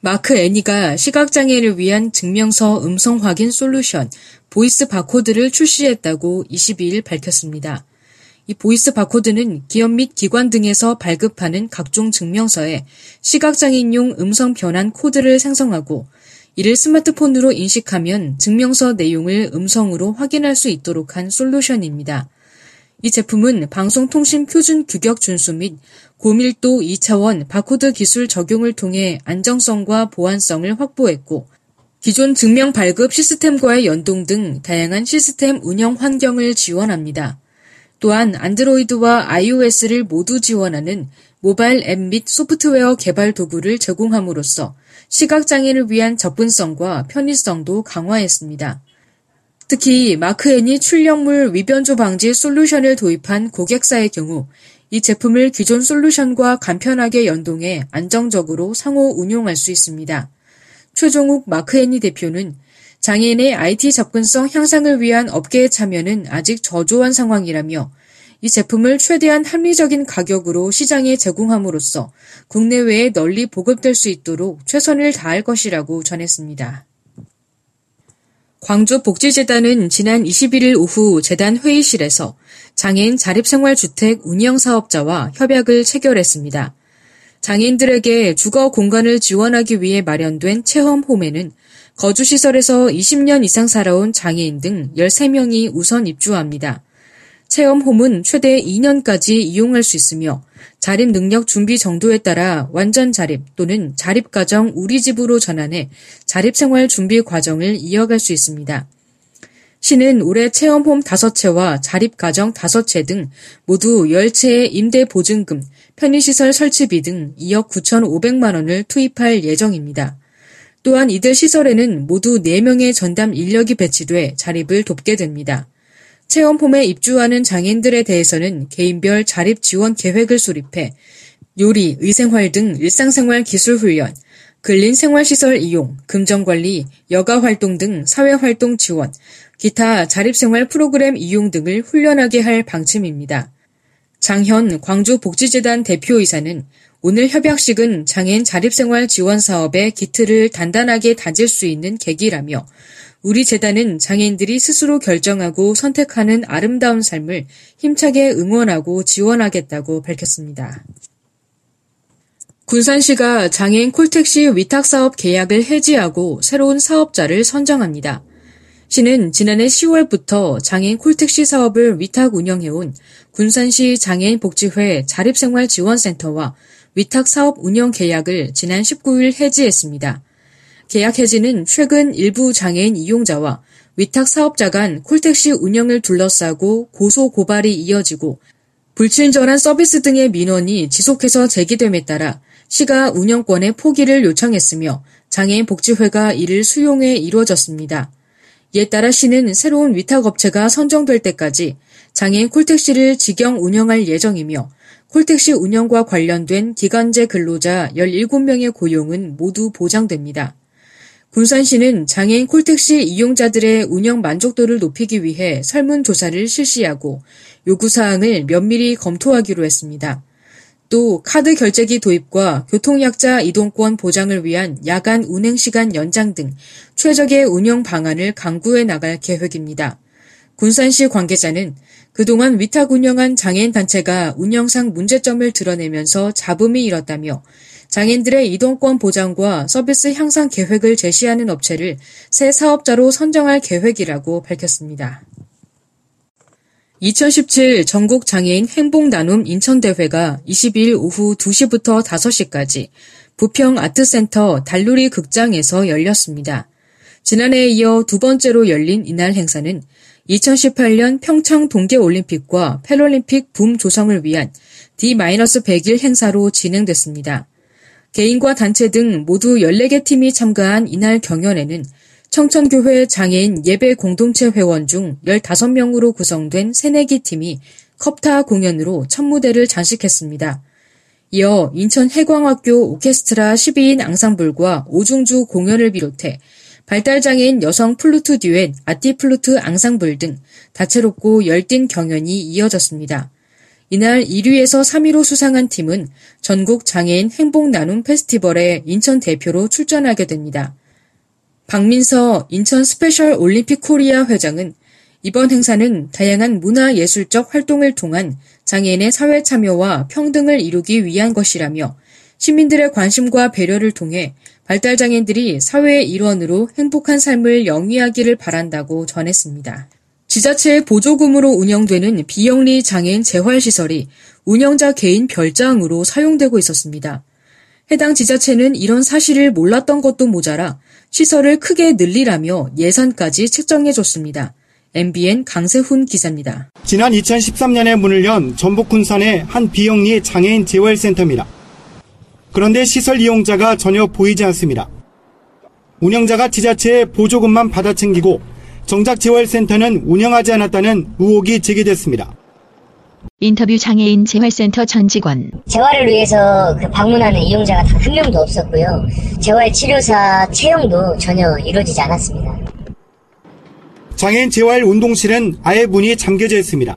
마크애니가 시각장애를 위한 증명서 음성 확인 솔루션 보이스 바코드를 출시했다고 22일 밝혔습니다. 이 보이스 바코드는 기업 및 기관 등에서 발급하는 각종 증명서에 시각장애인용 음성 변환 코드를 생성하고 이를 스마트폰으로 인식하면 증명서 내용을 음성으로 확인할 수 있도록 한 솔루션입니다. 이 제품은 방송통신 표준 규격 준수 및 고밀도 2차원 바코드 기술 적용을 통해 안정성과 보안성을 확보했고 기존 증명 발급 시스템과의 연동 등 다양한 시스템 운영 환경을 지원합니다. 또한 안드로이드와 iOS를 모두 지원하는 모바일 앱 및 소프트웨어 개발 도구를 제공함으로써 시각장애를 위한 접근성과 편의성도 강화했습니다. 특히 마크앤이 출력물 위변조 방지 솔루션을 도입한 고객사의 경우 이 제품을 기존 솔루션과 간편하게 연동해 안정적으로 상호 운용할 수 있습니다. 최종욱 마크앤이 대표는 장애인의 IT 접근성 향상을 위한 업계의 참여는 아직 저조한 상황이라며 이 제품을 최대한 합리적인 가격으로 시장에 제공함으로써 국내외에 널리 보급될 수 있도록 최선을 다할 것이라고 전했습니다. 광주복지재단은 지난 21일 오후 재단 회의실에서 장애인 자립생활주택 운영사업자와 협약을 체결했습니다. 장애인들에게 주거 공간을 지원하기 위해 마련된 체험홈에는 거주시설에서 20년 이상 살아온 장애인 등 13명이 우선 입주합니다. 체험홈은 최대 2년까지 이용할 수 있으며 자립 능력 준비 정도에 따라 완전 자립 또는 자립가정 우리 집으로 전환해 자립 생활 준비 과정을 이어갈 수 있습니다. 시는 올해 체험홈 5채와 자립가정 5채 등 모두 10채의 임대 보증금, 편의시설 설치비 등 2억 9,500만 원을 투입할 예정입니다. 또한 이들 시설에는 모두 4명의 전담 인력이 배치돼 자립을 돕게 됩니다. 체험홈에 입주하는 장애인들에 대해서는 개인별 자립 지원 계획을 수립해 요리, 의생활 등 일상생활 기술 훈련, 근린 생활시설 이용, 금전관리, 여가활동 등 사회활동 지원, 기타 자립생활 프로그램 이용 등을 훈련하게 할 방침입니다. 장현 광주복지재단 대표이사는 오늘 협약식은 장애인 자립생활 지원 사업의 기틀을 단단하게 다질 수 있는 계기라며 우리 재단은 장애인들이 스스로 결정하고 선택하는 아름다운 삶을 힘차게 응원하고 지원하겠다고 밝혔습니다. 군산시가 장애인 콜택시 위탁사업 계약을 해지하고 새로운 사업자를 선정합니다. 시는 지난해 10월부터 장애인 콜택시 사업을 위탁 운영해온 군산시 장애인 복지회 자립생활지원센터와 위탁 사업 운영 계약을 지난 19일 해지했습니다. 계약 해지는 최근 일부 장애인 이용자와 위탁 사업자 간 콜택시 운영을 둘러싸고 고소 고발이 이어지고 불친절한 서비스 등의 민원이 지속해서 제기됨에 따라 시가 운영권의 포기를 요청했으며 장애인 복지회가 이를 수용해 이루어졌습니다. 이에 따라 시는 새로운 위탁업체가 선정될 때까지 장애인 콜택시를 직영 운영할 예정이며 콜택시 운영과 관련된 기간제 근로자 17명의 고용은 모두 보장됩니다. 군산시는 장애인 콜택시 이용자들의 운영 만족도를 높이기 위해 설문조사를 실시하고 요구사항을 면밀히 검토하기로 했습니다. 또 카드 결제기 도입과 교통약자 이동권 보장을 위한 야간 운행시간 연장 등 최적의 운영 방안을 강구해 나갈 계획입니다. 군산시 관계자는 그동안 위탁 운영한 장애인 단체가 운영상 문제점을 드러내면서 잡음이 일었다며 장애인들의 이동권 보장과 서비스 향상 계획을 제시하는 업체를 새 사업자로 선정할 계획이라고 밝혔습니다. 2017 전국 장애인 행복 나눔 인천대회가 22일 오후 2시부터 5시까지 부평 아트센터 달누리 극장에서 열렸습니다. 지난해에 이어 두 번째로 열린 이날 행사는 2018년 평창 동계올림픽과 패럴림픽 붐 조성을 위한 D-100일 행사로 진행됐습니다. 개인과 단체 등 모두 14개 팀이 참가한 이날 경연에는 청천교회 장애인 예배 공동체 회원 중 15명으로 구성된 새내기 팀이 컵타 공연으로 첫 무대를 장식했습니다. 이어 인천 해광학교 오케스트라 12인 앙상블과 오중주 공연을 비롯해 발달장애인 여성 플루트 듀엣 아띠 플루트 앙상블 등 다채롭고 열띤 경연이 이어졌습니다. 이날 1위에서 3위로 수상한 팀은 전국 장애인 행복 나눔 페스티벌에 인천 대표로 출전하게 됩니다. 박민서 인천 스페셜 올림픽 코리아 회장은 이번 행사는 다양한 문화예술적 활동을 통한 장애인의 사회 참여와 평등을 이루기 위한 것이라며 시민들의 관심과 배려를 통해 발달장애인들이 사회의 일원으로 행복한 삶을 영위하기를 바란다고 전했습니다. 지자체의 보조금으로 운영되는 비영리 장애인 재활시설이 운영자 개인 별장으로 사용되고 있었습니다. 해당 지자체는 이런 사실을 몰랐던 것도 모자라 시설을 크게 늘리라며 예산까지 책정해줬습니다. MBN 강세훈 기자입니다. 지난 2013년에 문을 연 전북 군산의 한 비영리 장애인 재활센터입니다. 그런데 시설 이용자가 전혀 보이지 않습니다. 운영자가 지자체의 보조금만 받아 챙기고 정작 재활센터는 운영하지 않았다는 의혹이 제기됐습니다. 인터뷰 장애인 재활센터 전 직원. 재활을 위해서 그 방문하는 이용자가 단 한 명도 없었고요. 재활 치료사 채용도 전혀 이루어지지 않았습니다. 장애인 재활 운동실은 아예 문이 잠겨져 있습니다.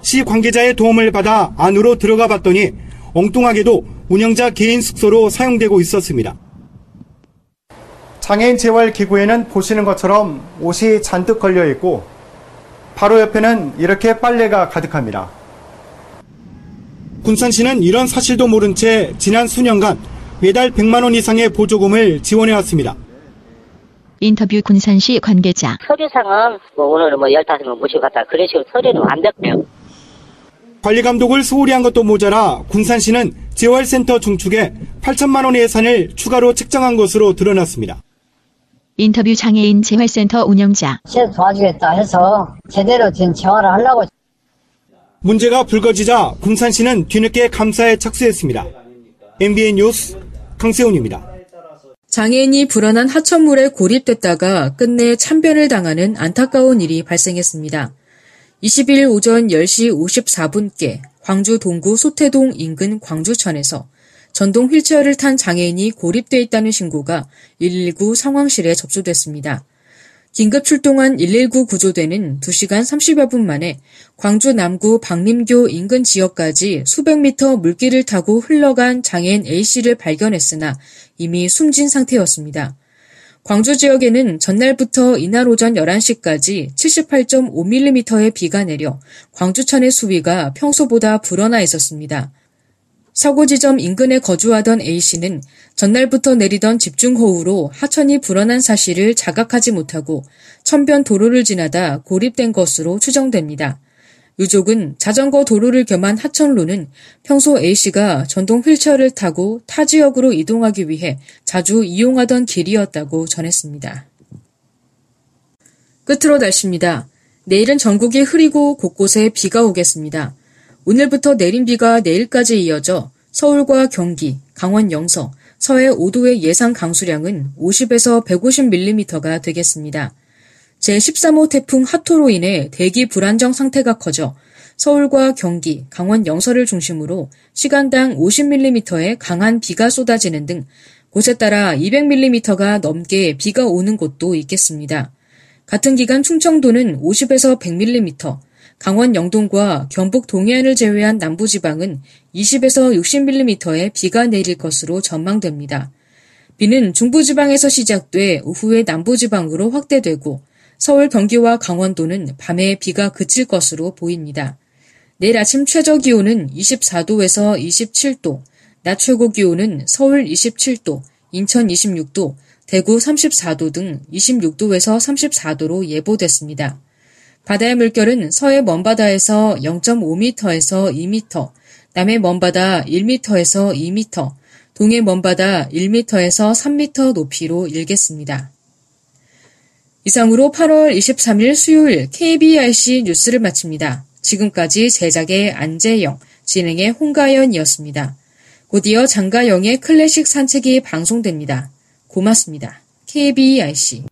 시 관계자의 도움을 받아 안으로 들어가 봤더니 엉뚱하게도 운영자 개인 숙소로 사용되고 있었습니다. 장애인 재활 기구에는 보시는 것처럼 옷이 잔뜩 걸려 있고 바로 옆에는 이렇게 빨래가 가득합니다. 군산 시는 이런 사실도 모른 채 지난 수년간 매달 100만 원 이상의 보조금을 지원해 왔습니다. 인터뷰 군산시 관계자. 서류상은 뭐 오늘은 뭐 15명 모시고 갔다 그런 식으로 서류는 완벽해요. 관리 감독을 소홀히 한 것도 모자라 군산시는 재활센터 중축에 8천만 원의 예산을 추가로 책정한 것으로 드러났습니다. 인터뷰 장애인 재활센터 운영자. 제가 도와주겠다 해서 제대로 된 재활을 하려고 문제가 불거지자 군산시는 뒤늦게 감사에 착수했습니다. MBN 뉴스 강세훈입니다. 장애인이 불안한 하천물에 고립됐다가 끝내 참변을 당하는 안타까운 일이 발생했습니다. 20일 오전 10시 54분께 광주 동구 소태동 인근 광주천에서 전동 휠체어를 탄 장애인이 고립돼 있다는 신고가 119 상황실에 접수됐습니다. 긴급 출동한 119 구조대는 2시간 30여 분 만에 광주 남구 박림교 인근 지역까지 수백 미터 물길을 타고 흘러간 장애인 A씨를 발견했으나 이미 숨진 상태였습니다. 광주 지역에는 전날부터 이날 오전 11시까지 78.5mm의 비가 내려 광주천의 수위가 평소보다 불어나 있었습니다. 사고 지점 인근에 거주하던 A씨는 전날부터 내리던 집중호우로 하천이 불어난 사실을 자각하지 못하고 천변 도로를 지나다 고립된 것으로 추정됩니다. 유족은 자전거 도로를 겸한 하천로는 평소 A씨가 전동 휠체어를 타고 타 지역으로 이동하기 위해 자주 이용하던 길이었다고 전했습니다. 끝으로 날씨입니다. 내일은 전국이 흐리고 곳곳에 비가 오겠습니다. 오늘부터 내린 비가 내일까지 이어져 서울과 경기, 강원 영서, 서해 5도의 예상 강수량은 50에서 150mm가 되겠습니다. 제13호 태풍 하토로 인해 대기 불안정 상태가 커져 서울과 경기, 강원 영서를 중심으로 시간당 50mm의 강한 비가 쏟아지는 등 곳에 따라 200mm가 넘게 비가 오는 곳도 있겠습니다. 같은 기간 충청도는 50에서 100mm, 강원 영동과 경북 동해안을 제외한 남부지방은 20에서 60mm의 비가 내릴 것으로 전망됩니다. 비는 중부지방에서 시작돼 오후에 남부지방으로 확대되고 서울, 경기와 강원도는 밤에 비가 그칠 것으로 보입니다. 내일 아침 최저 기온은 24도에서 27도, 낮 최고 기온은 서울 27도, 인천 26도, 대구 34도 등 26도에서 34도로 예보됐습니다. 바다의 물결은 서해 먼바다에서 0.5m에서 2m, 남해 먼바다 1m에서 2m, 동해 먼바다 1m에서 3m 높이로 일겠습니다. 이상으로 8월 23일 수요일 KBRC 뉴스를 마칩니다. 지금까지 제작의 안재영, 진행의 홍가연이었습니다. 곧이어 장가영의 클래식 산책이 방송됩니다. 고맙습니다. KBRC